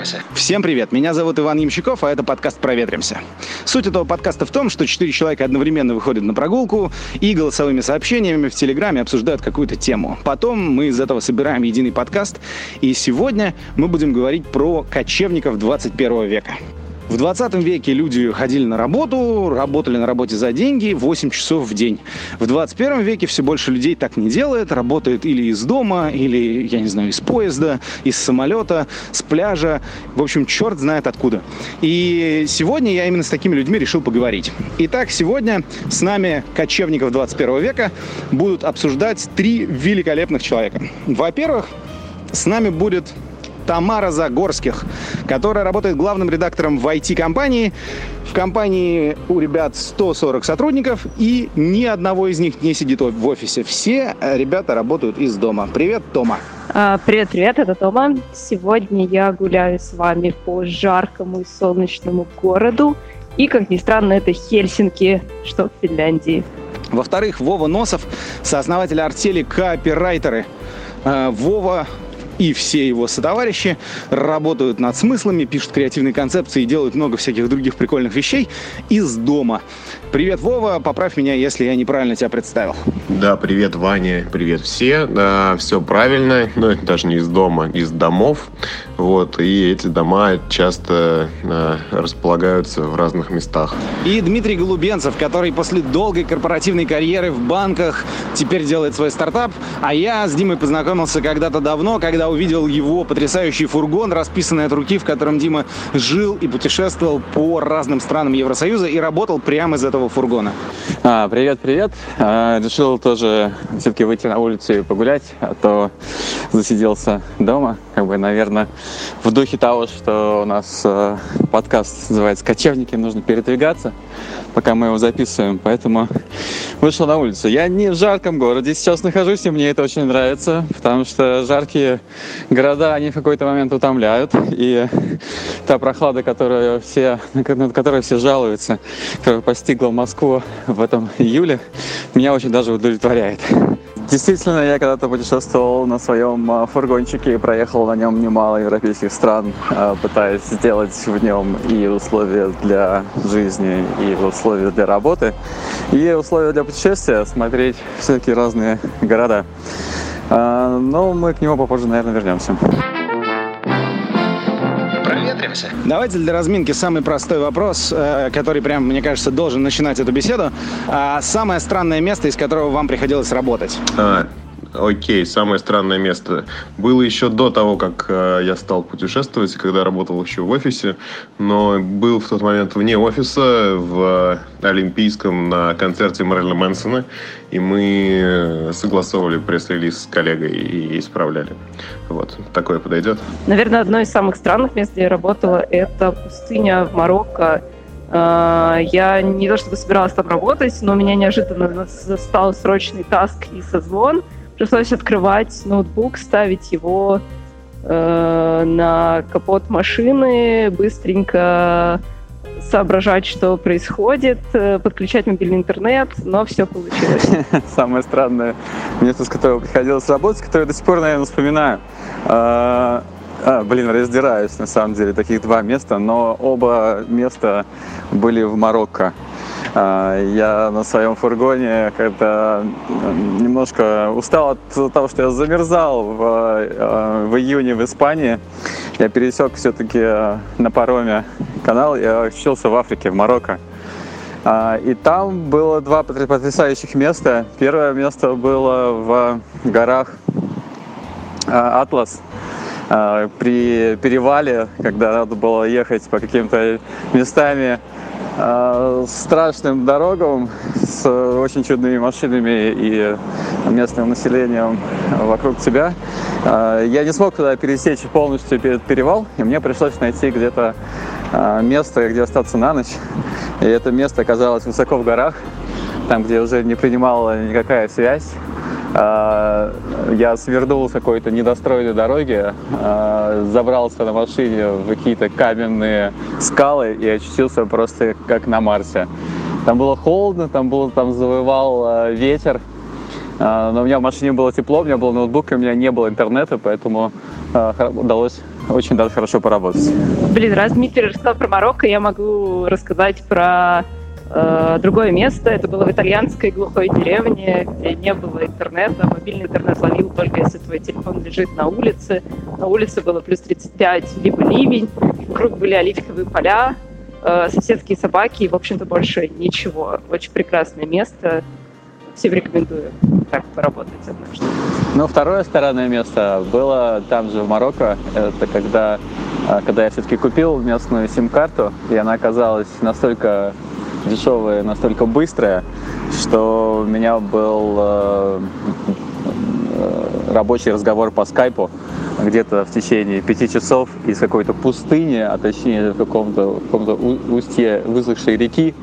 Проветримся. Всем привет, меня зовут Иван Ямщиков, а это подкаст «Проветримся». Суть этого подкаста в том, что четыре человека одновременно выходят на прогулку и голосовыми сообщениями в Телеграме обсуждают какую-то тему. Потом мы из этого собираем единый подкаст, и сегодня мы будем говорить про кочевников 21 века. В 20 веке люди ходили на работу, работали на работе за деньги 8 часов в день. В 21 веке все больше людей так не делает, работает или из дома, или, я не знаю, из поезда, из самолета, с пляжа. В общем, черт знает откуда. И сегодня я именно с такими людьми решил поговорить. Итак, сегодня с нами кочевников 21 века будут обсуждать три великолепных человека. Во-первых, с нами будет Тамара Загорских, которая работает главным редактором в IT-компании. В компании у ребят 140 сотрудников, и ни одного из них не сидит в офисе. Все ребята работают из дома. Привет, Тома. А, привет, привет, это Тома. Сегодня я гуляю с вами по жаркому и солнечному городу. И, как ни странно, это Хельсинки, что в Финляндии. Во-вторых, Вова Носов, сооснователь артели Копирайтеры. А, Вова и все его сотоварищи работают над смыслами, пишут креативные концепции и делают много всяких других прикольных вещей из дома. Привет, Вова, поправь меня, если я неправильно тебя представил. Да, привет, Ваня, привет все. Да, все правильно, но это даже не из дома, из домов. Вот, и эти дома часто э, располагаются в разных местах. И Дмитрий Голубенцев, который после долгой корпоративной карьеры в банках теперь делает свой стартап. А я с Димой познакомился когда-то давно, когда увидел его потрясающий фургон, расписанный от руки, в котором Дима жил и путешествовал по разным странам Евросоюза и работал прямо из этого фургона. А, привет, привет. А, решил тоже все-таки выйти на улицу и погулять, а то засиделся дома. Как бы, наверное, в духе того, что у нас э, подкаст называется «Кочевники», нужно передвигаться пока мы его записываем, поэтому вышел на улицу. Я не в жарком городе сейчас нахожусь, и мне это очень нравится, потому что жаркие города, они в какой-то момент утомляют, и та прохлада, которую все, на которую все жалуются, которая постигла Москву в этом июле, меня очень даже удовлетворяет. Действительно, я когда-то путешествовал на своем а, фургончике и проехал на нем немало европейских стран, а, пытаясь сделать в нем и условия для жизни, и условия для работы, и условия для путешествия, смотреть всякие разные города. А, но мы к нему попозже, наверное, вернемся проветримся. Давайте для разминки самый простой вопрос, э, который прям, мне кажется, должен начинать эту беседу. А, самое странное место, из которого вам приходилось работать? А, окей, самое странное место. Было еще до того, как э, я стал путешествовать, когда работал еще в офисе, но был в тот момент вне офиса, в Олимпийском, на концерте Мэрилина Мэнсона, и мы э, согласовывали пресс-релиз с коллегой и исправляли. Вот, такое подойдет? Наверное, одно из самых странных мест, где я работала, это пустыня в Марокко, э, я не то чтобы собиралась там работать, но меня неожиданно застал срочный таск и созвон – пришлось открывать ноутбук, ставить его э, на капот машины, быстренько соображать, что происходит, э, подключать мобильный интернет, но все получилось. Самое странное место, с которого приходилось работать, которое до сих пор, наверное, вспоминаю. А, а, блин, раздираюсь, на самом деле, таких два места, но оба места были в Марокко. А, я на своем фургоне когда немножко устал от того, что я замерзал в, а, в июне в Испании. Я пересек все-таки на пароме канал и очутился в Африке, в Марокко. А, и там было два потрясающих места. Первое место было в горах Атлас при перевале, когда надо было ехать по каким-то местами Э, страшным дорогам с очень чудными машинами и местным населением вокруг тебя. Э, я не смог туда пересечь полностью перед перевал, и мне пришлось найти где-то место, где остаться на ночь. И это место оказалось высоко в горах, там, где уже не принимала никакая связь. А, я свернул с какой-то недостроенной дороги, а, забрался на машине в какие-то каменные скалы и очутился просто как на Марсе. Там было холодно, там, было, там завывал а, ветер, но у меня в машине было тепло, у меня был ноутбук, и у меня не было интернета, поэтому удалось очень даже хорошо поработать. Блин, раз Дмитрий рассказал про Марокко, я могу рассказать про э, другое место. Это было в итальянской глухой деревне, где не было интернета. Мобильный интернет ловил только если твой телефон лежит на улице. На улице было плюс 35, либо ливень. Вокруг были оливковые поля, э, соседские собаки и, в общем-то, больше ничего. Очень прекрасное место. Всем рекомендую так поработать однажды. Ну, второе странное место было там же, в Марокко. Это когда, э, когда я все-таки купил местную сим-карту, и она оказалась настолько дешевая, настолько быстрая, что у меня был э, э, рабочий разговор по скайпу где-то в течение пяти часов из какой-то пустыни, а точнее в каком-то каком устье высохшей реки.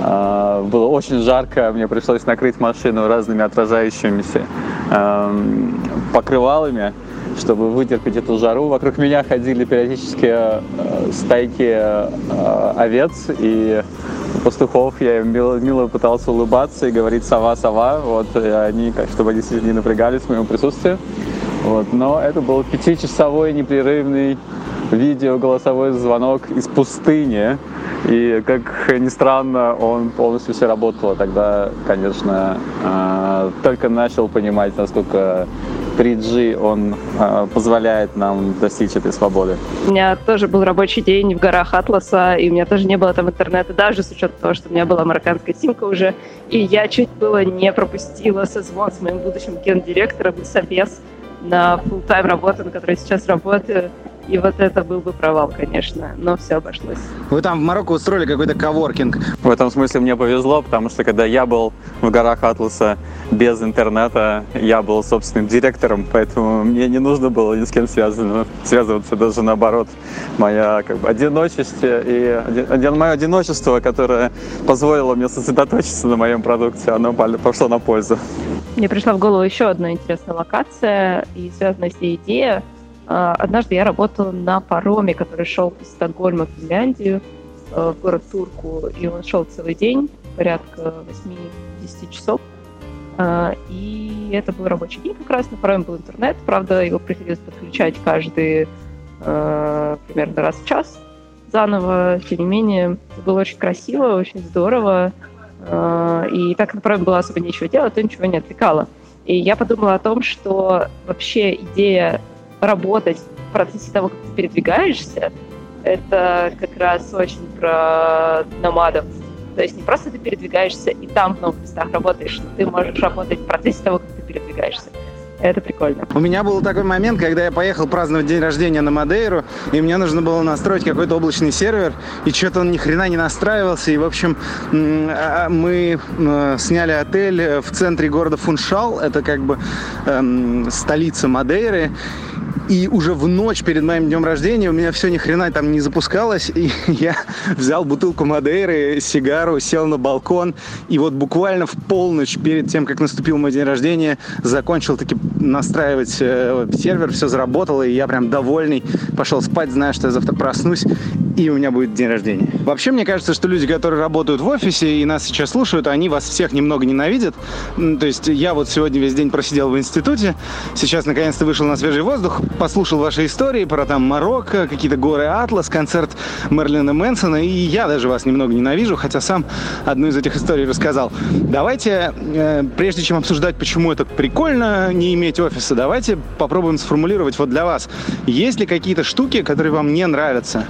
Э, было очень жарко, мне пришлось накрыть машину разными отражающимися э, покрывалами, чтобы вытерпеть эту жару. Вокруг меня ходили периодически э, стайки э, овец и пастухов. Я им мило, мило пытался улыбаться и говорить «сова, сова», вот, и они, как, чтобы они не напрягались в моем присутствии. Вот, но это был пятичасовой непрерывный видео голосовой звонок из пустыни. И, как ни странно, он полностью все работал. Тогда, конечно, э, только начал понимать, насколько 3G, он э, позволяет нам достичь этой свободы. У меня тоже был рабочий день в горах Атласа, и у меня тоже не было там интернета, даже с учетом того, что у меня была марокканская симка уже, и я чуть было не пропустила созвон с моим будущим гендиректором и собес на full тайм работу, на которой сейчас работаю. И вот это был бы провал, конечно, но все обошлось. Вы там в Марокко устроили какой-то коворкинг. В этом смысле мне повезло, потому что когда я был в горах Атласа без интернета, я был собственным директором, поэтому мне не нужно было ни с кем связано, связываться, даже наоборот. Моя как бы, одиночество и один, мое одиночество, которое позволило мне сосредоточиться на моем продукте, оно пошло на пользу. Мне пришла в голову еще одна интересная локация и связанная с ней идея а, однажды я работала на пароме, который шел из Стокгольма в Финляндию, э, в город Турку, и он шел целый день, порядка 8-10 часов. А, и это был рабочий день как раз, на пароме был интернет, правда, его приходилось подключать каждый э, примерно раз в час заново. Тем не менее, это было очень красиво, очень здорово. Э, и так на пароме было особо нечего делать, то ничего не отвлекало. И я подумала о том, что вообще идея работать в процессе того, как ты передвигаешься, это как раз очень про номадов. То есть не просто ты передвигаешься и там в новых местах работаешь, но ты можешь работать в процессе того, как ты передвигаешься. Это прикольно. У меня был такой момент, когда я поехал праздновать день рождения на Мадейру, и мне нужно было настроить какой-то облачный сервер, и что-то он ни хрена не настраивался. И, в общем, а, мы сняли отель в центре города Фуншал, это как бы эм, столица Мадейры. И уже в ночь перед моим днем рождения у меня все ни хрена там не запускалось. И я взял бутылку Мадейры, сигару, сел на балкон. И вот буквально в полночь перед тем, как наступил мой день рождения, закончил таки настраивать э, сервер, все заработало, и я прям довольный. Пошел спать, зная, что я завтра проснусь, и у меня будет день рождения. Вообще, мне кажется, что люди, которые работают в офисе и нас сейчас слушают, они вас всех немного ненавидят. То есть я вот сегодня весь день просидел в институте, сейчас наконец-то вышел на свежий воздух, послушал ваши истории про там Марокко, какие-то горы Атлас, концерт Мерлина Мэнсона, и я даже вас немного ненавижу, хотя сам одну из этих историй рассказал. Давайте, э, прежде чем обсуждать, почему это прикольно не иметь офиса, давайте попробуем сформулировать вот для вас. Есть ли какие-то штуки, которые вам не нравятся?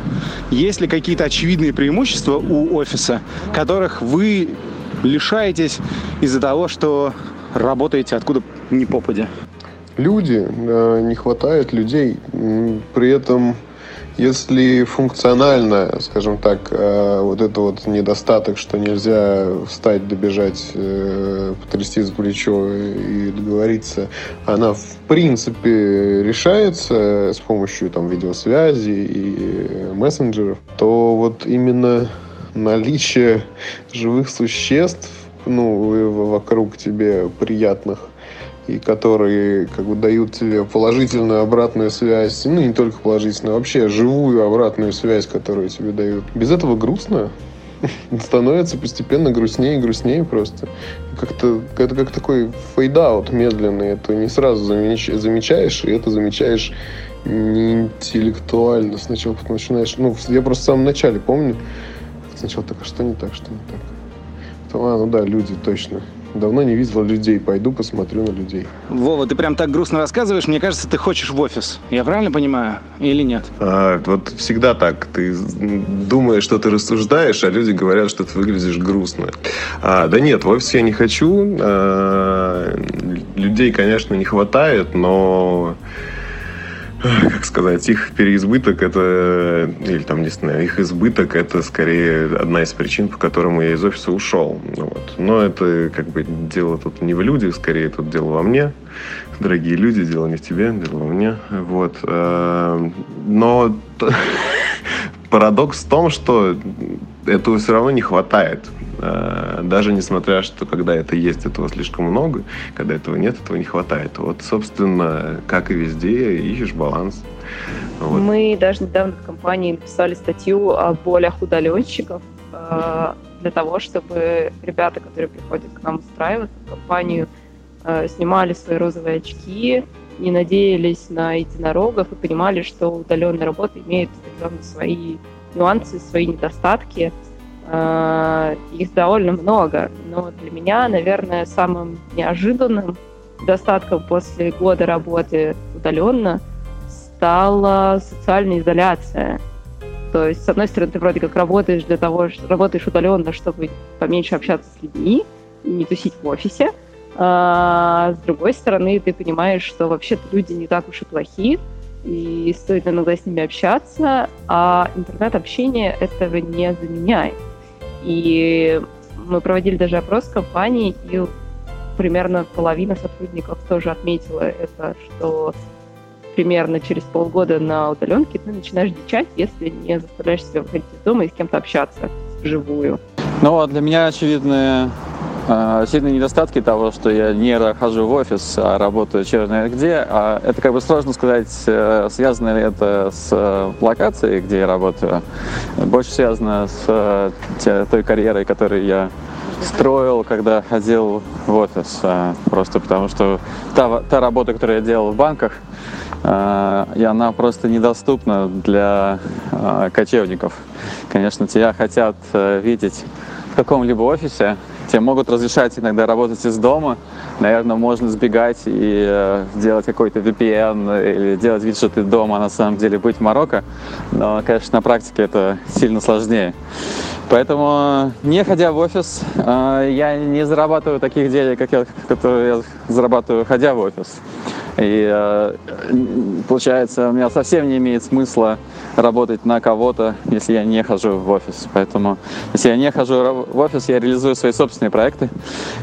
Есть ли какие-то очевидные преимущества у офиса, которых вы лишаетесь из-за того, что работаете откуда ни попадя? Люди, не хватает людей. При этом, если функционально, скажем так, э, вот это вот недостаток, что нельзя встать, добежать, э, потрясти за плечо и договориться, она в принципе решается с помощью там видеосвязи и мессенджеров, то вот именно наличие живых существ ну, вокруг тебе приятных и которые как бы дают тебе положительную обратную связь, ну не только положительную, а вообще живую обратную связь, которую тебе дают. Без этого грустно, становится постепенно грустнее и грустнее просто. Как-то это как такой fade out медленный. Это не сразу замечаешь, и это замечаешь не интеллектуально сначала, потому что начинаешь... Ну, я просто в самом начале помню. Сначала так, а что не так, что не так? Потом, а, ну да, люди, точно. Давно не видел людей. Пойду посмотрю на людей. Вова, ты прям так грустно рассказываешь. Мне кажется, ты хочешь в офис. Я правильно понимаю? Или нет? А, вот всегда так. Ты думаешь, что ты рассуждаешь, а люди говорят, что ты выглядишь грустно. А, да нет, в офис я не хочу. А, людей, конечно, не хватает, но как сказать, их переизбыток это, или там, не знаю, их избыток это скорее одна из причин, по которому я из офиса ушел. Вот. Но это как бы дело тут не в людях, скорее тут дело во мне. Дорогие люди, дело не в тебе, дело во мне. Вот. Э, но парадокс в том, что этого все равно не хватает. Э, даже несмотря, что когда это есть, этого слишком много, когда этого нет, этого не хватает. Вот, собственно, как и везде, ищешь баланс. Вот. Мы даже недавно в компании написали статью о болях удаленщиков э, для того, чтобы ребята, которые приходят к нам устраиваться в компанию, э, снимали свои розовые очки, не надеялись на единорогов и понимали, что удаленная работа имеет свои нюансы, свои недостатки – их довольно много. Но для меня, наверное, самым неожиданным достатком после года работы удаленно стала социальная изоляция. То есть, с одной стороны, ты вроде как работаешь для того, что работаешь удаленно, чтобы поменьше общаться с людьми и не тусить в офисе. А с другой стороны, ты понимаешь, что вообще-то люди не так уж и плохи, и стоит иногда с ними общаться, а интернет-общение этого не заменяет. И мы проводили даже опрос компании, и примерно половина сотрудников тоже отметила это, что примерно через полгода на удаленке ты начинаешь дичать, если не заставляешь себя выходить из дома и с кем-то общаться вживую. Ну, а для меня очевидные сильные недостатки того, что я не хожу в офис, а работаю черно где. А это как бы сложно сказать, э, связано ли это с э, локацией, где я работаю. Больше связано с э, той карьерой, которую я строил, когда ходил в офис. Просто потому что та, та работа, которую я делал в банках, и она просто недоступна для кочевников. Конечно, тебя хотят видеть в каком-либо офисе, Тебе могут разрешать иногда работать из дома. Наверное, можно сбегать и э, делать какой-то VPN или делать вид, что ты дома, а на самом деле быть в Марокко. Но, конечно, на практике это сильно сложнее. Поэтому, не ходя в офис, э, я не зарабатываю таких денег, как я, которые я зарабатываю, ходя в офис. И э, получается, у меня совсем не имеет смысла работать на кого-то, если я не хожу в офис. Поэтому, если я не хожу в офис, я реализую свои собственные проекты.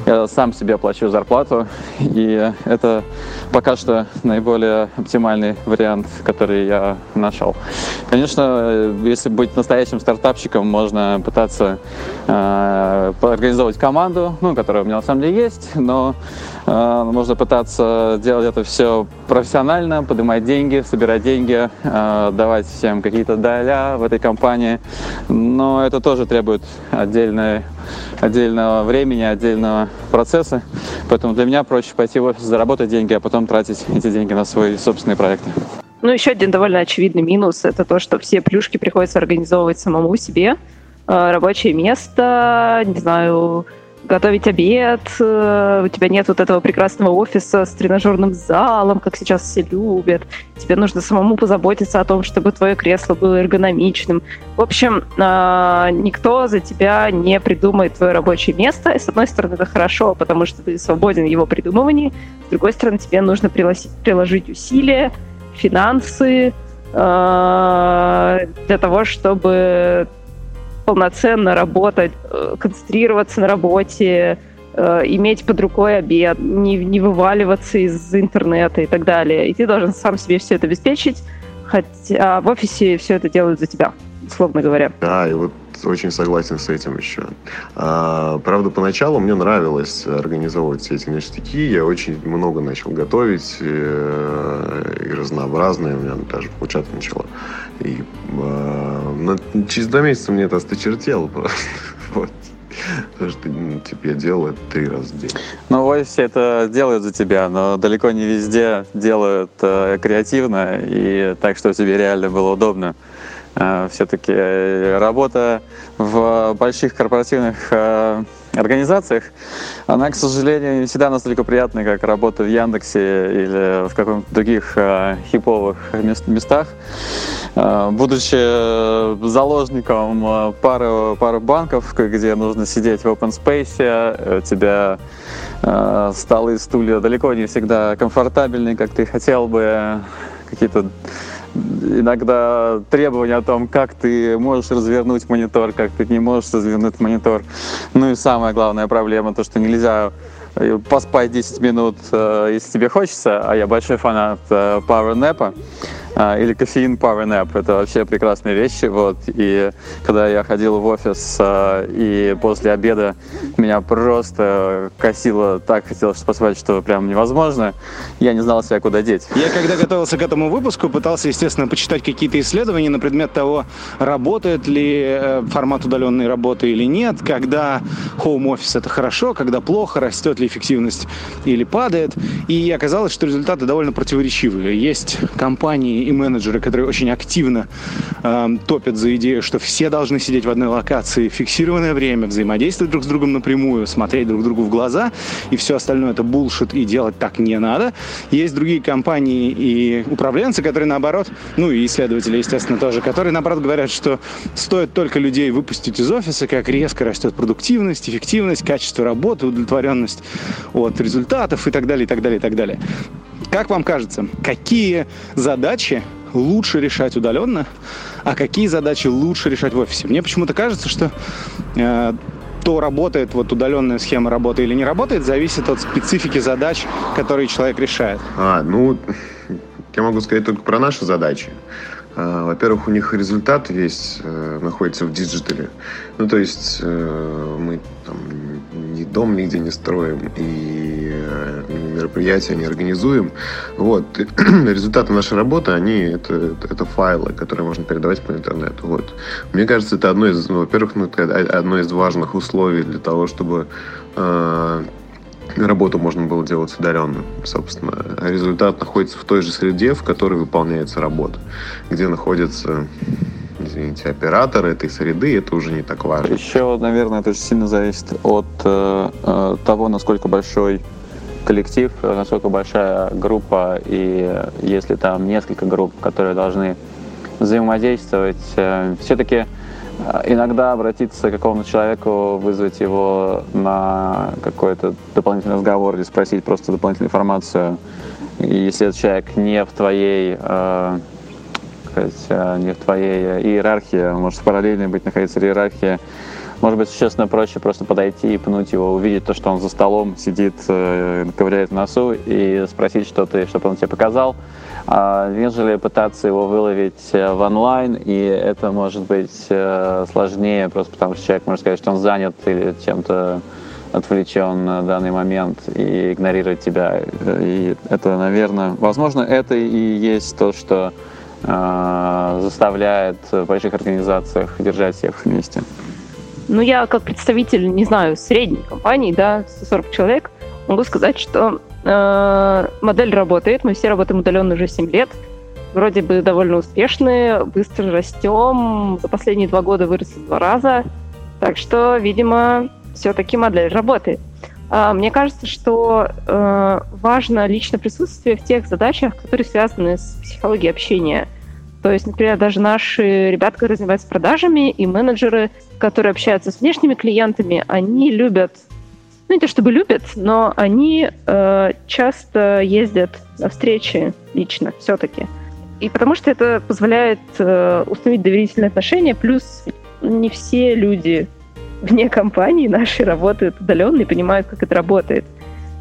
Я сам себе плачу зарплату. И это пока что наиболее оптимальный вариант, который я нашел. Конечно, если быть настоящим стартапщиком, можно пытаться э, организовать команду, ну, которая у меня на самом деле есть, но э, можно пытаться делать это все профессионально, поднимать деньги, собирать деньги, э, давать всем какие-то доля в этой компании. Но это тоже требует отдельной, отдельного времени, отдельного процесса. Поэтому для меня проще пойти в офис, заработать деньги, а потом тратить эти деньги на свои собственные проекты. Ну, еще один довольно очевидный минус – это то, что все плюшки приходится организовывать самому себе. Э, рабочее место, не знаю, готовить обед, э, у тебя нет вот этого прекрасного офиса с тренажерным залом, как сейчас все любят. Тебе нужно самому позаботиться о том, чтобы твое кресло было эргономичным. В общем, э, никто за тебя не придумает твое рабочее место. И, с одной стороны, это хорошо, потому что ты свободен в его придумывании. С другой стороны, тебе нужно приложить усилия, финансы э, для того, чтобы полноценно работать, э, концентрироваться на работе, э, иметь под рукой обед, не, не вываливаться из интернета и так далее. И ты должен сам себе все это обеспечить, хотя в офисе все это делают за тебя, условно говоря. Да, и вот очень согласен с этим еще. А, правда, поначалу мне нравилось организовывать все эти ништяки. Я очень много начал готовить и, э, и разнообразные. У меня даже получаться начало. И, а, но через два месяца мне это осточертело просто. Вот. Потому что, ну, типа, я делал это три раза в день. Ну, в офисе это делают за тебя, но далеко не везде делают э, креативно и так, что тебе реально было удобно. Э, все-таки э, работа в больших корпоративных э, организациях, она, к сожалению, не всегда настолько приятная, как работа в Яндексе или в каких-то других хиповых местах. Будучи заложником пары, пары банков, где нужно сидеть в open space, у тебя столы и стулья далеко не всегда комфортабельные, как ты хотел бы, какие-то иногда требования о том, как ты можешь развернуть монитор, как ты не можешь развернуть монитор. Ну и самая главная проблема, то, что нельзя э, поспать 10 минут, э, если тебе хочется, а я большой фанат э, Power Nap, или кофеин Power Nap. Это вообще прекрасные вещи. Вот. И когда я ходил в офис, а, и после обеда меня просто косило, так хотелось поспать, что прям невозможно. Я не знал себя куда деть. Я когда готовился к этому выпуску, пытался, естественно, почитать какие-то исследования на предмет того, работает ли э, формат удаленной работы или нет, когда home office это хорошо, когда плохо, растет ли эффективность или падает. И оказалось, что результаты довольно противоречивые. Есть компании и менеджеры, которые очень активно э, топят за идею, что все должны сидеть в одной локации, фиксированное время, взаимодействовать друг с другом напрямую, смотреть друг другу в глаза, и все остальное это булшит, и делать так не надо. Есть другие компании и управленцы, которые наоборот, ну и исследователи, естественно, тоже, которые наоборот говорят, что стоит только людей выпустить из офиса, как резко растет продуктивность, эффективность, качество работы, удовлетворенность от результатов и так далее, и так далее, и так далее. Как вам кажется, какие задачи лучше решать удаленно, а какие задачи лучше решать в офисе? Мне почему-то кажется, что э, то работает вот удаленная схема работы или не работает, зависит от специфики задач, которые человек решает. А, ну, я могу сказать только про наши задачи. А, во-первых, у них результат весь э, находится в digital е. Ну, то есть э, мы там дом нигде не строим, и э, мероприятия не организуем. Вот. результаты нашей работы, они это, это файлы, которые можно передавать по интернету. Вот. Мне кажется, это одно из, ну, во-первых, ну, это одно из важных условий для того, чтобы э, работу можно было делать удаленно, собственно. Результат находится в той же среде, в которой выполняется работа, где находятся извините, оператор этой среды, это уже не так важно. Еще, наверное, это очень сильно зависит от э, э того, насколько большой коллектив, насколько большая группа, и если там несколько групп, которые должны взаимодействовать, э, все-таки э, иногда обратиться к какому-то человеку, вызвать его на какой-то дополнительный разговор или спросить просто дополнительную информацию. Если этот человек не в твоей э, сказать, э, не в твоей иерархии, может в параллельной быть находиться в иерархии, может быть, честно, проще просто подойти и пнуть его, увидеть то, что он за столом сидит, э, ковыряет в носу, и спросить, что ты, чтобы он тебе показал, а, нежели пытаться его выловить э, в онлайн, и это может быть э, сложнее, просто потому что человек может сказать, что он занят или чем-то отвлечен на данный момент и игнорировать тебя. И это, наверное, возможно, это и есть то, что заставляет в больших организациях держать всех вместе. Ну, я как представитель, не знаю, средней компании, да, 140 человек, могу сказать, что э, модель работает. Мы все работаем удаленно уже 7 лет. Вроде бы довольно успешные, быстро растем. За последние два года выросли два раза. Так что, видимо, все-таки модель работает. А, мне кажется, что э, важно личное присутствие в тех задачах, которые связаны с психологией общения – то есть, например, даже наши ребята, которые занимаются продажами, и менеджеры, которые общаются с внешними клиентами, они любят, ну не то чтобы любят, но они э, часто ездят на встречи лично все-таки. И потому что это позволяет э, установить доверительные отношения, плюс не все люди вне компании наши работают удаленно и понимают, как это работает.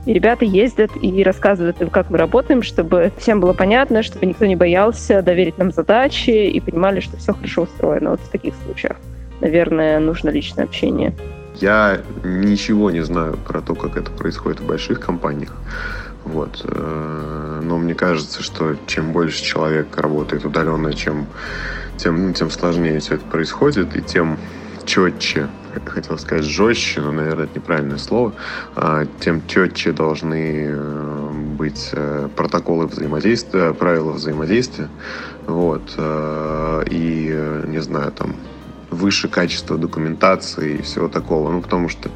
И ребята ездят и рассказывают им, как мы работаем, чтобы всем было понятно, чтобы никто не боялся доверить нам задачи и понимали, что все хорошо устроено вот в таких случаях. наверное, нужно личное общение. Я ничего не знаю про то, как это происходит в больших компаниях. Вот. Э, но мне кажется, что чем больше человек работает удаленно, чем, тем, ну, тем сложнее все это происходит, и тем четче, хотел сказать жестче, но, наверное, это неправильное слово, а, тем четче должны э, быть э, протоколы взаимодействия, правила взаимодействия. Вот. И, не знаю, там, выше качество документации и всего такого. Ну, потому что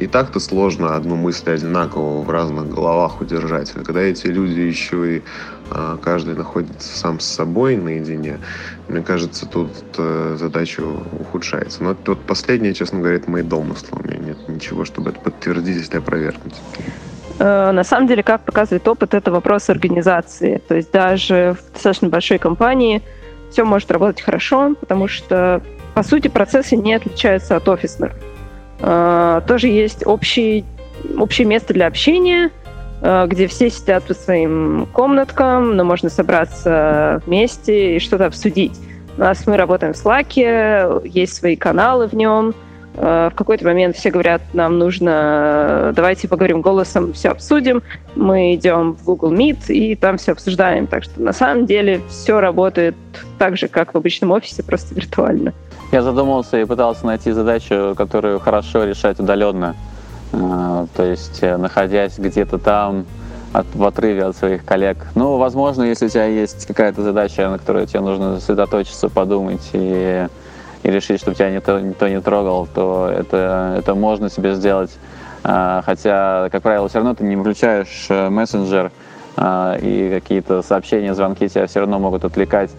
и так-то сложно одну мысль одинаково в разных головах удержать. А когда эти люди еще и а, каждый находится сам с собой наедине, мне кажется, тут э, задача ухудшается. Но вот последнее, честно говоря, это мои домыслы. У меня нет ничего, чтобы это подтвердить или опровергнуть. Э, на самом деле, как показывает опыт, это вопрос организации. То есть даже в достаточно большой компании все может работать хорошо, потому что, по сути, процессы не отличаются от офисных. Э, тоже есть общий, общее место для общения, э, где все сидят по своим комнаткам, но можно собраться вместе и что-то обсудить. У нас мы работаем в Slack, есть свои каналы в нем. Э, в какой-то момент все говорят, нам нужно, давайте поговорим голосом, все обсудим. Мы идем в Google Meet и там все обсуждаем. Так что на самом деле все работает так же, как в обычном офисе, просто виртуально. Я задумался и пытался найти задачу, которую хорошо решать удаленно. А, то есть, э, находясь где-то там, от, в отрыве от своих коллег. Ну, возможно, если у тебя есть какая-то задача, на которую тебе нужно сосредоточиться, подумать и, и решить, чтобы тебя никто, никто не трогал, то это, это можно себе сделать. А, хотя, как правило, все равно ты не включаешь э, мессенджер, а, и какие-то сообщения, звонки тебя все равно могут отвлекать.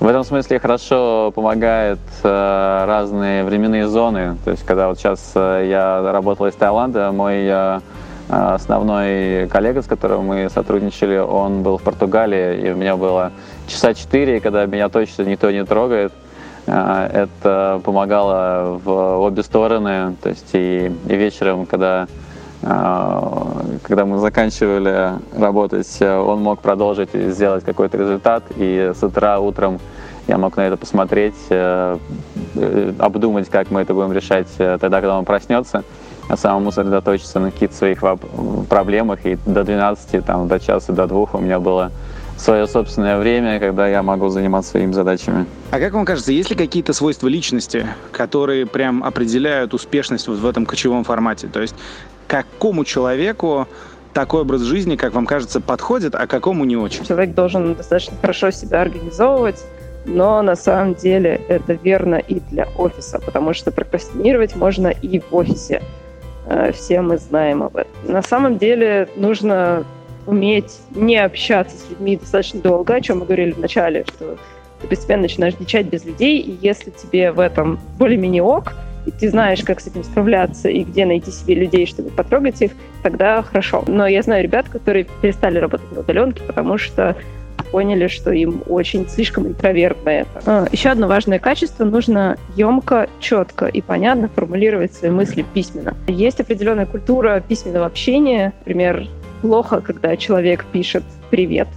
В этом смысле хорошо помогает э, разные временные зоны. То есть, когда вот сейчас э, я работал из Таиланда, мой э, основной коллега, с которым мы сотрудничали, он был в Португалии, и у меня было часа четыре, когда меня точно никто не трогает. Э, это помогало в обе стороны. То есть и, и вечером, когда когда мы заканчивали работать, он мог продолжить и сделать какой-то результат, и с утра, утром я мог на это посмотреть, э, э, обдумать, как мы это будем решать э, тогда, когда он проснется, а самому сосредоточиться на каких-то своих проблемах. И до 12, там, до часа, до двух у меня было свое собственное время, когда я могу заниматься своими задачами. А как вам кажется, есть ли какие-то свойства личности, которые прям определяют успешность вот в этом кочевом формате? То есть какому человеку такой образ жизни, как вам кажется, подходит, а какому не очень? Человек должен достаточно хорошо себя организовывать, но на самом деле это верно и для офиса, потому что прокрастинировать можно и в офисе. Э, все мы знаем об этом. На самом деле нужно уметь не общаться с людьми достаточно долго, о чем мы говорили в начале, что ты постепенно начинаешь дичать без людей, и если тебе в этом более-менее ок, и ты знаешь, как с этим справляться и где найти себе людей, чтобы потрогать их, тогда хорошо. Но я знаю ребят, которые перестали работать на удаленке, потому что поняли, что им очень слишком интровертно это. А, еще одно важное качество – нужно емко, четко и понятно формулировать свои мысли письменно. Есть определенная культура письменного общения. Например, плохо, когда человек пишет «привет»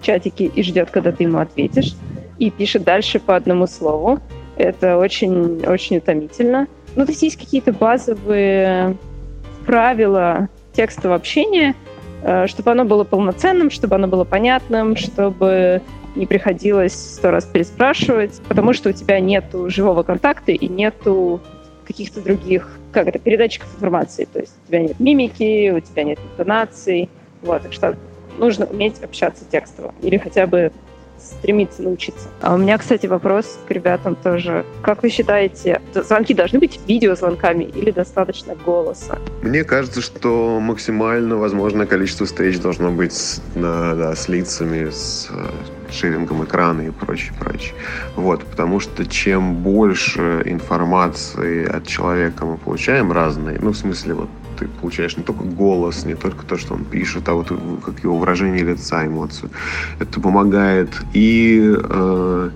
в чатике и ждет, когда ты ему ответишь, и пишет дальше по одному слову. Это очень, очень утомительно. Ну, то есть есть какие-то базовые правила текстового общения, Э, чтобы оно было полноценным, чтобы оно было понятным, чтобы не приходилось сто раз переспрашивать, потому что у тебя нет живого контакта и нету каких-то других, как это, передатчиков информации. То есть у тебя нет мимики, у тебя нет интонаций. Вот, так что нужно уметь общаться текстово. Или хотя бы стремиться научиться. А у меня, кстати, вопрос к ребятам тоже. Как вы считаете, звонки должны быть видеозвонками или достаточно голоса? Мне кажется, что максимально возможное количество встреч должно быть с, да, с лицами, с э, шерингом экрана и прочее, прочее. Вот, потому что чем больше информации от человека мы получаем разные, ну, в смысле, вот ты получаешь не только голос, не только то, что он пишет, а вот как его выражение лица, эмоцию. Это помогает и э,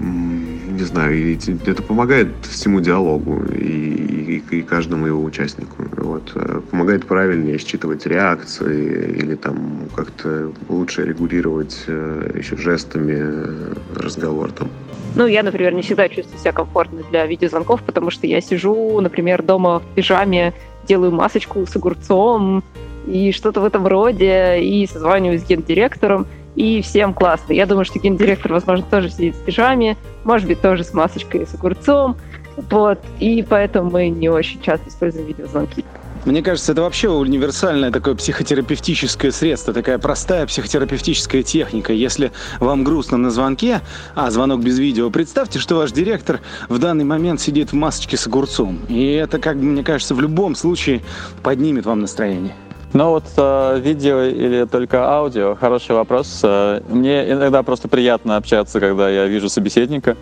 не знаю, и это помогает всему диалогу и, и, и каждому его участнику. Вот. Э, помогает правильнее считывать реакции или там как-то лучше регулировать э, еще жестами разговор там. Ну, я, например, не всегда чувствую себя комфортно для видеозвонков, потому что я сижу, например, дома в пижаме, делаю масочку с огурцом и что-то в этом роде, и созваниваюсь с гендиректором, и всем классно. Я думаю, что гендиректор, возможно, тоже сидит в пижаме, может быть, тоже с масочкой и с огурцом, вот, и поэтому мы не очень часто используем видеозвонки. Мне кажется, это вообще универсальное такое психотерапевтическое средство, такая простая психотерапевтическая техника. Если вам грустно на звонке, а звонок без видео, представьте, что ваш директор в данный момент сидит в масочке с огурцом. И это, как мне кажется, в любом случае поднимет вам настроение. Ну вот э, видео или только аудио, хороший вопрос. Э, мне иногда просто приятно общаться, когда я вижу собеседника.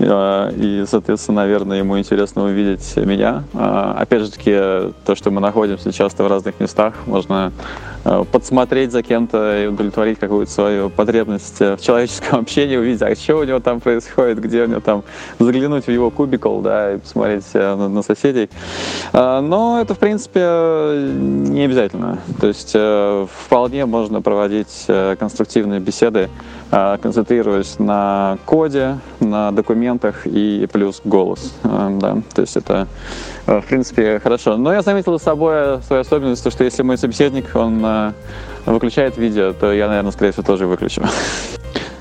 А, и, соответственно, наверное, ему интересно увидеть меня. А, опять же таки, то, что мы находимся часто в разных местах, можно Э, подсмотреть за кем-то и удовлетворить какую-то свою потребность в человеческом общении, увидеть, а что у него там происходит, где у него там, заглянуть в его кубикл, да, и посмотреть э, на, на соседей. Э, но это, в принципе, не обязательно. То есть вполне можно проводить конструктивные беседы, концентрируясь на коде, на документах и плюс голос. Да, то есть это в принципе, хорошо. Но я заметил за собой свою особенность, что если мой собеседник, он э, выключает видео, то я, наверное, скорее всего, тоже выключу.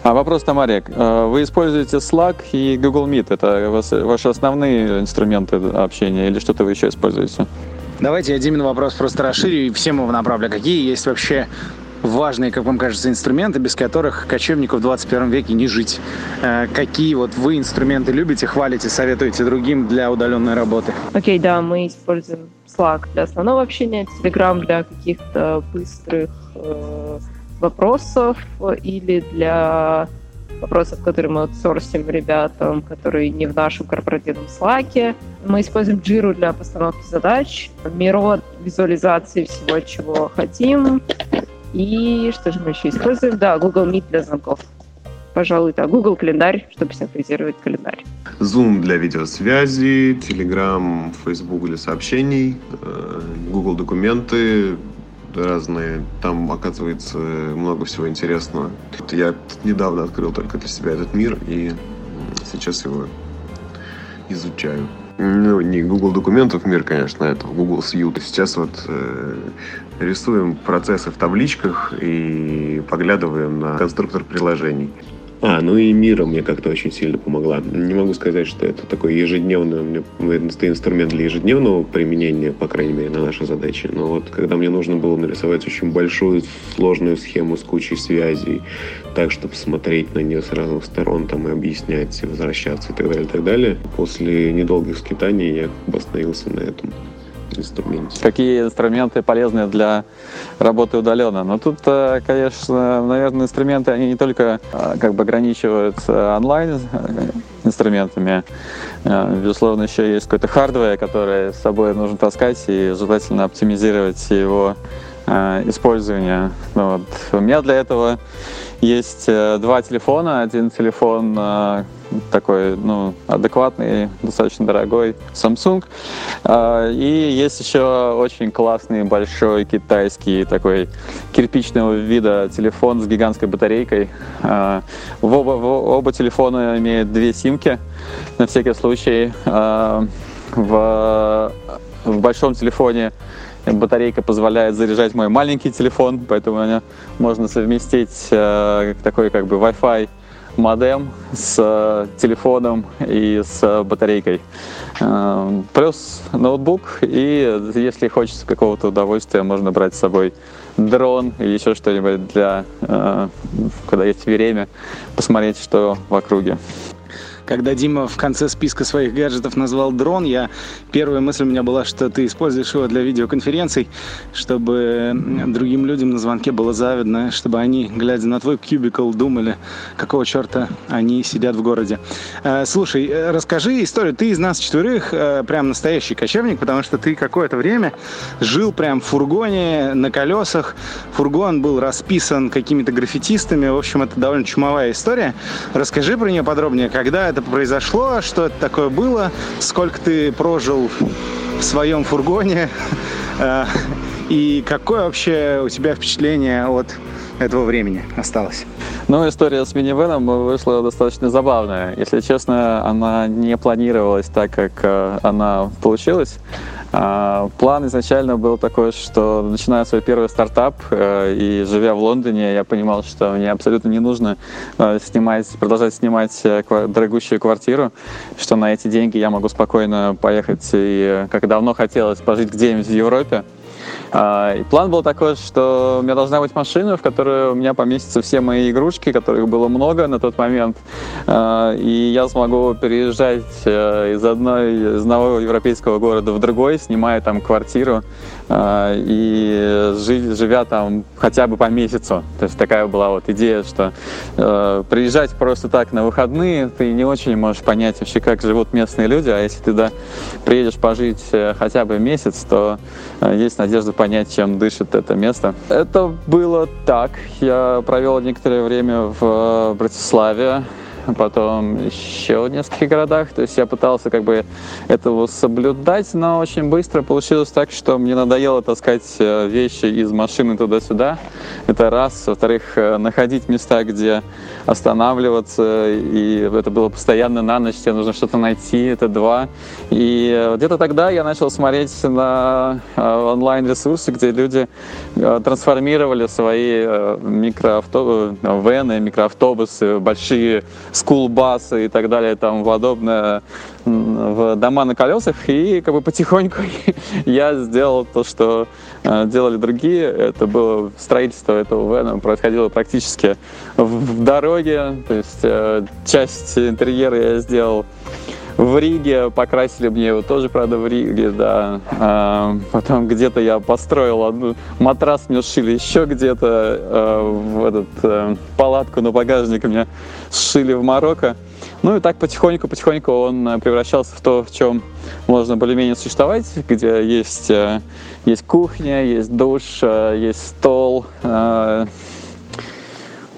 А вопрос, Тамаре. Э, вы используете Slack и Google Meet. Это ваши основные инструменты общения или что-то вы еще используете? Давайте я Димин вопрос просто расширю и всем его направлю. Какие есть вообще важные, как вам кажется, инструменты, без которых кочевнику в 21 веке не жить. Э, какие вот вы инструменты любите, хвалите, советуете другим для удаленной работы? Окей, okay, да, мы используем Slack для основного общения, Telegram для каких-то быстрых э, вопросов или для вопросов, которые мы аутсорсим ребятам, которые не в нашем корпоративном Slack. Мы используем Jira для постановки задач, Miro визуализации всего, чего хотим, и что же мы еще используем? Да, Google Meet для звонков. Пожалуй, да, Google календарь, чтобы синхронизировать календарь. Zoom для видеосвязи, Telegram, Facebook для сообщений, э, Google документы, разные. Там, оказывается, много всего интересного. Я недавно открыл только для себя этот мир и сейчас его изучаю. Ну, не Google документов мир, конечно, это Google Suite. Сейчас вот э, рисуем процессы в табличках и поглядываем на конструктор приложений. А, ну и мира мне как-то очень сильно помогла. Не могу сказать, что это такой ежедневный, это инструмент для ежедневного применения, по крайней мере, на наши задачи. Но вот когда мне нужно было нарисовать очень большую, сложную схему с кучей связей, так, чтобы смотреть на нее с разных сторон, там, и объяснять, и возвращаться, и так далее, и так далее, после недолгих скитаний я как бы остановился на этом инструменте. Какие инструменты полезны для работы удаленно? Но ну, тут, э, конечно, наверное, инструменты, они не только э, как бы ограничиваются онлайн э, инструментами. Безусловно, еще есть какой-то hardware, который с собой нужно таскать и желательно оптимизировать его использование. Ну, вот. У меня для этого есть два телефона. Один телефон такой, ну, адекватный, достаточно дорогой Samsung. А, и есть еще очень классный большой китайский такой кирпичного вида телефон с гигантской батарейкой. А, в оба, в оба телефона имеют две симки на всякий случай. А, в, в большом телефоне батарейка позволяет заряжать мой маленький телефон, поэтому можно совместить такой как бы Wi-Fi модем с э, телефоном и с батарейкой. Э, плюс ноутбук, и если хочется какого-то удовольствия, можно брать с собой дрон или еще что-нибудь для, э, когда есть время, посмотреть, что в округе. Когда Дима в конце списка своих гаджетов назвал дрон, я первая мысль у меня была, что ты используешь его для видеоконференций, чтобы другим людям на звонке было завидно, чтобы они, глядя на твой кубикл, думали, какого черта они сидят в городе. Э, слушай, э, расскажи историю. Ты из нас четверых э, прям настоящий кочевник, потому что ты какое-то время жил прям в фургоне на колесах. Фургон был расписан какими-то граффитистами. В общем, это довольно чумовая история. Расскажи про нее подробнее, когда это произошло, что это такое было, сколько ты прожил в своем фургоне э, и какое вообще у тебя впечатление от этого времени осталось? Ну, история с минивеном вышла достаточно забавная. Если честно, она не планировалась так, как э, она получилась. А, план изначально был такой, что начиная свой первый стартап э, и живя в Лондоне, я понимал, что мне абсолютно не нужно э, снимать, продолжать снимать дорогущую квартиру, что на эти деньги я могу спокойно поехать и, как давно хотелось, пожить где-нибудь в Европе. А, и план был такой, что у меня должна быть машина, в которой у меня поместятся все мои игрушки, которых было много на тот момент. А, и я смогу переезжать э, из одной, из одного европейского города в другой, снимая там квартиру а, и живя там хотя бы по месяцу. То есть такая была вот идея, что э, приезжать просто так на выходные, ты не очень можешь понять вообще, как живут местные люди, а если ты да, приедешь пожить э, хотя бы месяц, то есть надежда понять, чем дышит это место. Это было так. Я провел некоторое время в Братиславе, потом еще в нескольких городах. То есть я пытался как бы этого соблюдать, но очень быстро получилось так, что мне надоело таскать э, вещи из машины туда-сюда. Это раз. Во-вторых, э, находить места, где останавливаться, и это было постоянно на ночь, тебе нужно что-то найти, это два. И э, где-то тогда я начал смотреть на онлайн-ресурсы, где люди трансформировали свои микроавтобусы, вены, микроавтобусы, большие скулбасы и так далее, там подобное в дома на колесах, и как бы потихоньку я сделал то, что э, делали другие. Это было строительство этого вена происходило практически в, в дороге, то есть э, часть интерьера я сделал в Риге, покрасили мне его тоже, правда, в Риге, да. А, потом где-то я построил одну, матрас мне сшили еще где-то, а, в этот, а, палатку на багажник мне сшили в Марокко. Ну и так потихоньку-потихоньку он превращался в то, в чем можно более-менее существовать, где есть, есть кухня, есть душ, есть стол,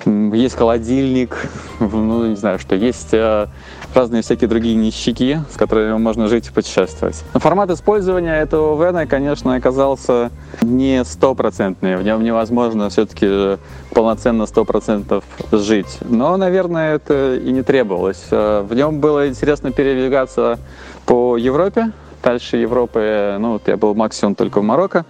есть холодильник, ну, не знаю, что есть разные всякие другие нищики, с которыми можно жить и путешествовать. Но формат использования этого вена, конечно, оказался не стопроцентный. В нем невозможно все-таки полноценно сто процентов жить. Но, наверное, это и не требовалось. В нем было интересно передвигаться по Европе, Дальше Европы, ну, вот я был максимум только в Марокко.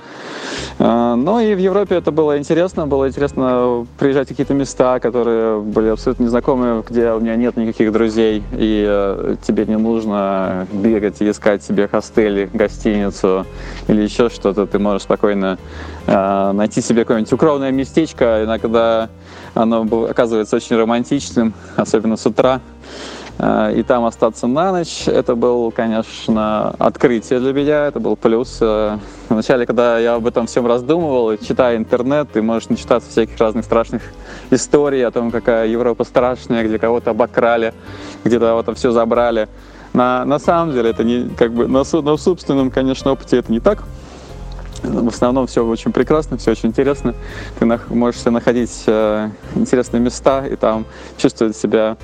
А, но и в Европе это было интересно. Было интересно приезжать в какие-то места, которые были абсолютно незнакомые, где у меня нет никаких друзей, и э, тебе не нужно бегать и искать себе хостели, гостиницу или еще что-то. Ты можешь спокойно э, найти себе какое-нибудь укромное местечко. Иногда оно оказывается очень романтичным, особенно с утра. Э, и там остаться на ночь. Это был, конечно, открытие для меня, это был плюс. Э, вначале, когда я об этом всем раздумывал, читая интернет, ты можешь начитаться всяких разных страшных историй о том, какая Европа страшная, где кого-то обокрали, где-то кого-то все забрали. На, на самом деле, это не как бы на, на собственном, конечно, опыте это не так. В основном все очень прекрасно, все очень интересно. Ты можешь находить э, интересные места и там чувствовать себя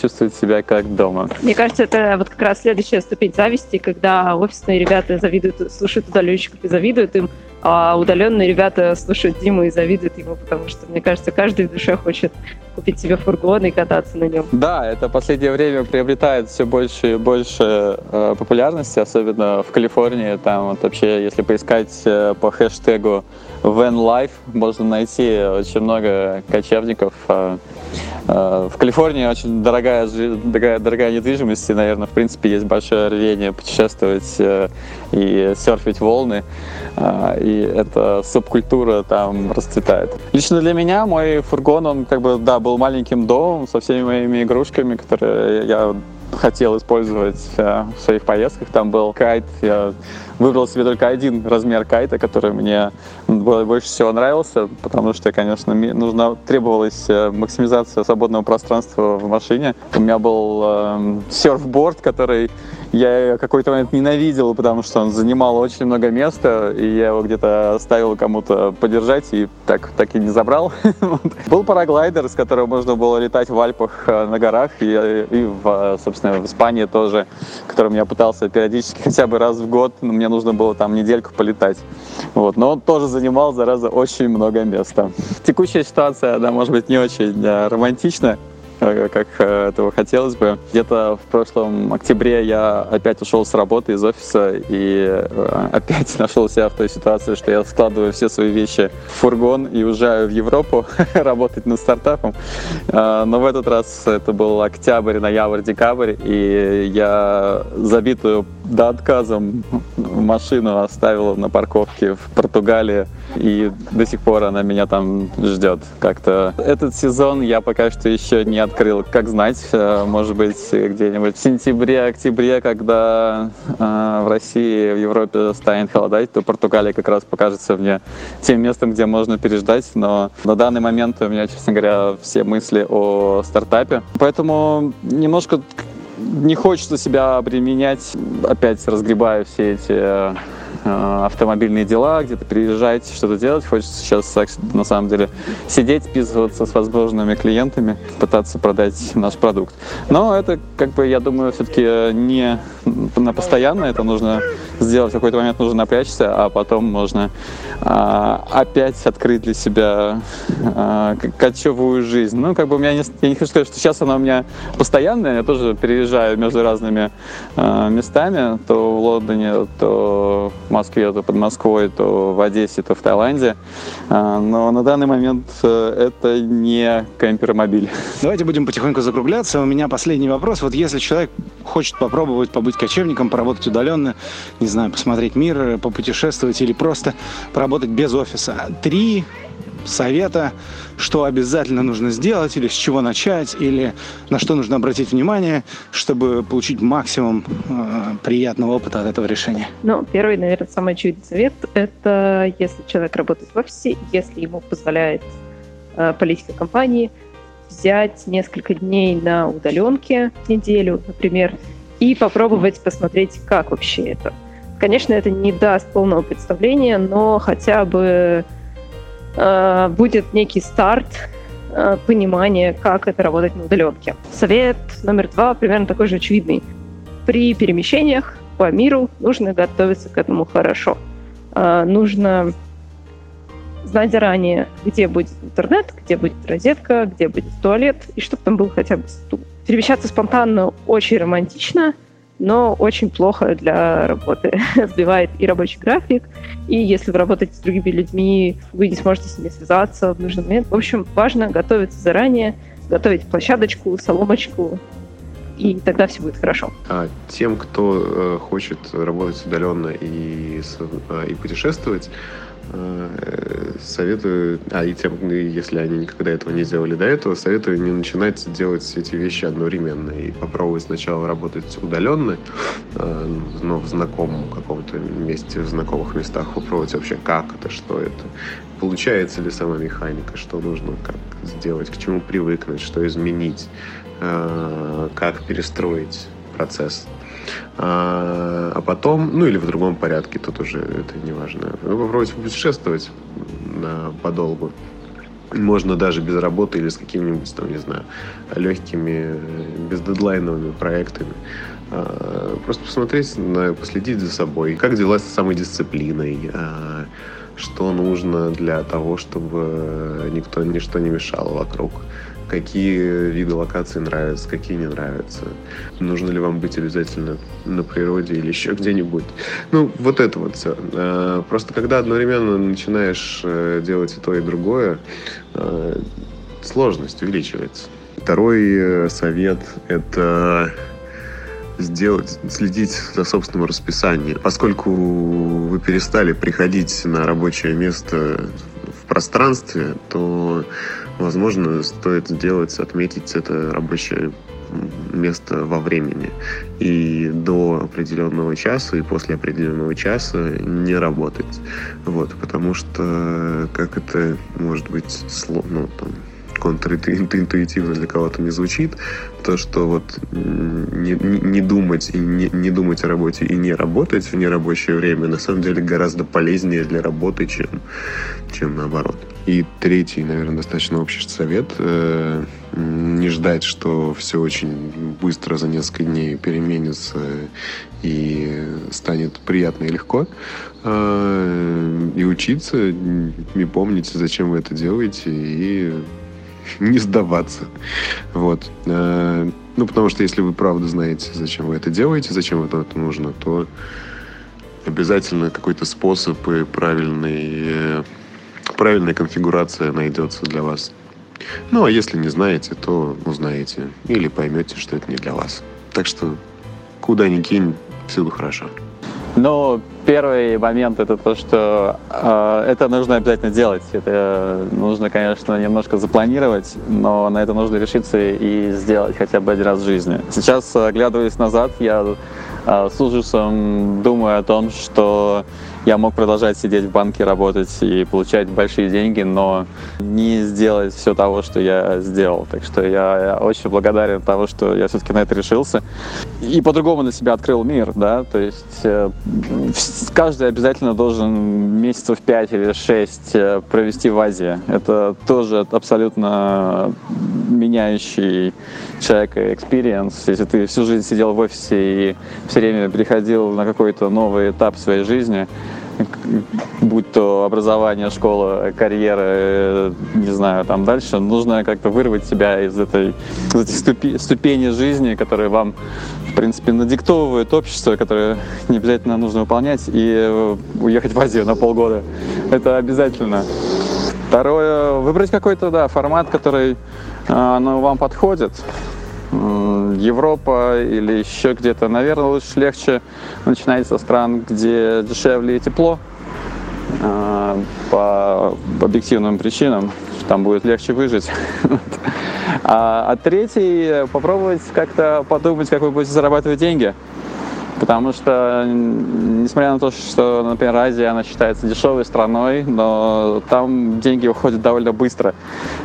чувствует себя как дома. Мне кажется, это вот как раз следующая ступень зависти, когда офисные ребята завидуют, слушают удаленщиков и завидуют им, а удаленные ребята слушают Диму и завидуют ему, потому что, мне кажется, каждый в душе хочет купить себе фургон и кататься на нем. Да, это в последнее время приобретает все больше и больше э, популярности, особенно в Калифорнии. Там вот вообще, если поискать э, по хэштегу Van Life, можно найти очень много кочевников. Э, э, в Калифорнии очень дорогая, дорогая, дорогая недвижимость, и, наверное, в принципе, есть большое рвение путешествовать э, и серфить волны. Э, и эта субкультура там расцветает. Лично для меня мой фургон, он как бы, да, был маленьким домом со всеми моими игрушками, которые я хотел использовать э, в своих поездках. Там был кайт. Я выбрал себе только один размер кайта, который мне больше всего нравился, потому что, конечно, нужно требовалась э, максимизация свободного пространства в машине. У меня был э, серфборд, который я какой-то момент ненавидел, потому что он занимал очень много места, и я его где-то оставил кому-то подержать, и так, так и не забрал. Был параглайдер, с которым можно было летать в Альпах э, на горах, и, и в, собственно, в Испании тоже, которым я пытался периодически хотя бы раз в год, но мне нужно было там недельку полетать. Вот. Но он тоже занимал, зараза, очень много места. Текущая ситуация, она может быть не очень э, романтичная, Э, как э, этого хотелось бы. Где-то в прошлом октябре я опять ушел с работы из офиса и э, опять нашел себя в той ситуации, что я складываю все свои вещи в фургон и уезжаю в Европу работать над стартапом. Но в этот раз это был октябрь, ноябрь, декабрь, и я забитую до отказа машину оставил на парковке в Португалии, и до сих пор она меня там ждет как-то. Этот сезон я пока что еще не открыл. Как знать, э, может быть, где-нибудь в сентябре-октябре, когда э, в России, в Европе станет холодать, то Португалия как раз покажется мне тем местом, где можно переждать. Но на данный момент у меня, честно говоря, все мысли о стартапе. Поэтому немножко не хочется себя обременять, опять разгребая все эти Э, автомобильные дела, где-то приезжать, что-то делать. Хочется сейчас, на самом деле, сидеть, списываться с возможными клиентами, пытаться продать наш продукт. Но это, как бы, я думаю, все-таки не на постоянно. Это нужно сделать в какой-то момент, нужно напрячься, а потом можно а, опять открыть для себя а, кочевую жизнь. Ну, как бы у меня не, я не хочу сказать, что сейчас она у меня постоянная. Я тоже переезжаю между разными а, местами, то в Лондоне, то Москве, то под Москвой, то в Одессе, то в Таиланде. А, но на данный момент э, это не кемпермобиль. Давайте будем потихоньку закругляться. У меня последний вопрос. Вот если человек хочет попробовать побыть кочевником, поработать удаленно, не знаю, посмотреть мир, попутешествовать или просто поработать без офиса. Три совета, что обязательно нужно сделать, или с чего начать, или на что нужно обратить внимание, чтобы получить максимум э, приятного опыта от этого решения? Ну, первый, наверное, самый очевидный совет – это если человек работает в офисе, если ему позволяет э, политика компании, взять несколько дней на удаленке, неделю, например, и попробовать посмотреть, как вообще это. Конечно, это не даст полного представления, но хотя бы будет некий старт э, понимания, как это работать на удаленке. Совет номер два примерно такой же очевидный. При перемещениях по миру нужно готовиться к этому хорошо. Э, нужно знать заранее, где будет интернет, где будет розетка, где будет туалет, и чтобы там был хотя бы стул. Перемещаться спонтанно очень романтично, но очень плохо для работы. Сбивает и рабочий график, и если вы работаете с другими людьми, вы не сможете с ними связаться в нужный момент. В общем, важно готовиться заранее, готовить площадочку, соломочку, и тогда все будет хорошо. А тем, кто э, хочет работать удаленно и, э, и путешествовать, советую, а и тем, если они никогда этого не делали до этого, советую не начинать делать эти вещи одновременно и попробовать сначала работать удаленно, э, но в знакомом каком-то месте, в знакомых местах, попробовать вообще, как это, что это, получается ли сама механика, что нужно как сделать, к чему привыкнуть, что изменить, э, как перестроить процесс а, а потом, ну или в другом порядке, тут уже это не важно. Вы попробуйте путешествовать на, подолгу. Можно даже без работы или с какими-нибудь, там, не знаю, легкими, бездедлайновыми проектами. А, просто посмотреть, на, последить за собой. Как дела с самодисциплиной, а, что нужно для того, чтобы никто, ничто не мешало вокруг какие виды локаций нравятся, какие не нравятся. Нужно ли вам быть обязательно на природе или еще где-нибудь. Ну, вот это вот все. А, просто когда одновременно начинаешь э, делать и то, и другое, а, сложность увеличивается. Второй э, совет – это сделать, следить за собственным расписанием. Поскольку вы перестали приходить на рабочее место пространстве, то возможно, стоит сделать, отметить это рабочее место во времени. И до определенного часа и после определенного часа не работать. Вот, потому что как это может быть ну, там, контринтуитивно для кого-то не звучит, то, что вот не, не, думать и не, не думать о работе и не работать в нерабочее время на самом деле гораздо полезнее для работы, чем, чем наоборот. И третий, наверное, достаточно общий совет. Э, не ждать, что все очень быстро за несколько дней переменится и станет приятно и легко. Э, и учиться, и помнить, зачем вы это делаете, и не сдаваться. Вот. Э, ну, потому что если вы правда знаете, зачем вы это делаете, зачем это нужно, то обязательно какой-то способ и правильный правильная конфигурация найдется для вас. Ну, а если не знаете, то узнаете. Или поймете, что это не для вас. Так что куда ни кинь, всюду хорошо. Ну, первый момент это то, что э, это нужно обязательно делать. Это нужно, конечно, немножко запланировать, но на это нужно решиться и сделать хотя бы один раз в жизни. Сейчас, оглядываясь назад, я э, с ужасом думаю о том, что я мог продолжать сидеть в банке, работать и получать большие деньги, но не сделать все того, что я сделал. Так что я очень благодарен того, что я все-таки на это решился. И по-другому на себя открыл мир, да, то есть э, каждый обязательно должен месяцев 5 или 6 э, провести в Азии. Это тоже абсолютно меняющий человека experience. Если ты всю жизнь сидел в офисе и все время переходил на какой-то новый этап своей жизни, будь то образование, школа, карьера, не знаю, там дальше, нужно как-то вырвать себя из этой, из этой ступи, ступени жизни, которые вам, в принципе, надиктовывает общество, которое не обязательно нужно выполнять, и уехать в Азию на полгода. Это обязательно. Второе, выбрать какой-то, да, формат, который э, ну, вам подходит. Европа или еще где-то, наверное, лучше легче начинать со стран, где дешевле и тепло а, по объективным причинам, там будет легче выжить. А, а третий, попробовать как-то подумать, как вы будете зарабатывать деньги. Потому что, несмотря на то, что, например, Азия, она считается дешевой страной, но там деньги уходят довольно быстро.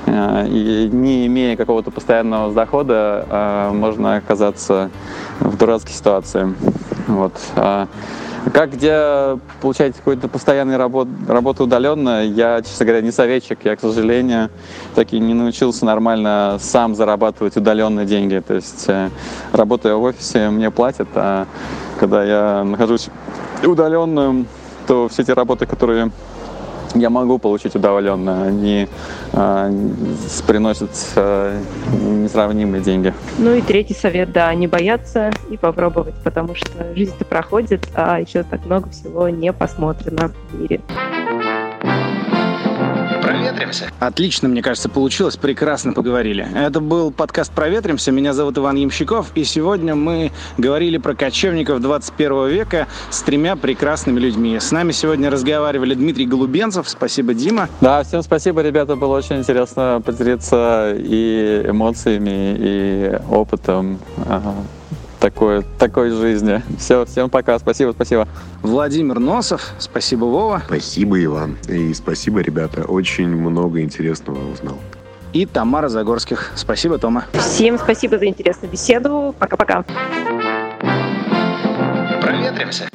Э, и не имея какого-то постоянного дохода, э, можно оказаться в дурацкой ситуации. Вот. Как где получать какую-то постоянную работу, работу удаленно, я, честно говоря, не советчик. Я, к сожалению, так и не научился нормально сам зарабатывать удаленные деньги. То есть, э, работая в офисе, мне платят, а когда я нахожусь удаленным, то все те работы, которые я могу получить удоволенно, они э, приносят э, несравнимые деньги. Ну и третий совет, да, не бояться и попробовать, потому что жизнь-то проходит, а еще так много всего не посмотрено в мире проветримся. Отлично, мне кажется, получилось. Прекрасно поговорили. Это был подкаст «Проветримся». Меня зовут Иван Ямщиков. И сегодня мы говорили про кочевников 21 века с тремя прекрасными людьми. С нами сегодня разговаривали Дмитрий Голубенцев. Спасибо, Дима. Да, всем спасибо, ребята. Было очень интересно поделиться и эмоциями, и опытом такой, такой жизни. Все, всем пока, спасибо, спасибо. Владимир Носов, спасибо, Вова. Спасибо, Иван. И спасибо, ребята. Очень много интересного узнал. И Тамара Загорских. Спасибо, Тома. Всем спасибо за интересную беседу. Пока-пока. Проветримся.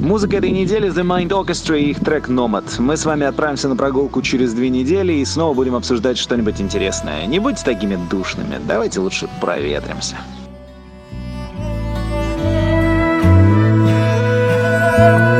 Музыка этой недели The Mind Orchestra и их трек Nomad. Мы с вами отправимся на прогулку через две недели и снова будем обсуждать что-нибудь интересное. Не будьте такими душными, давайте лучше проветримся. Oh.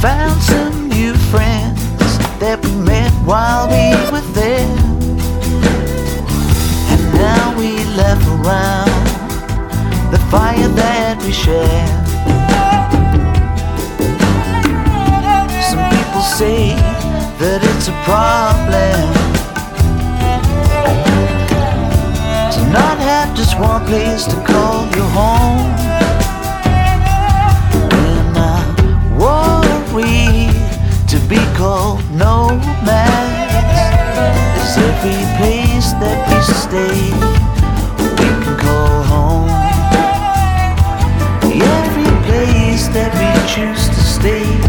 Found some new friends that we met while we were there, and now we laugh around the fire that we share. Some people say that it's a problem to not have just one place to call your home. Every place that we stay we can call home. Every place that we choose to stay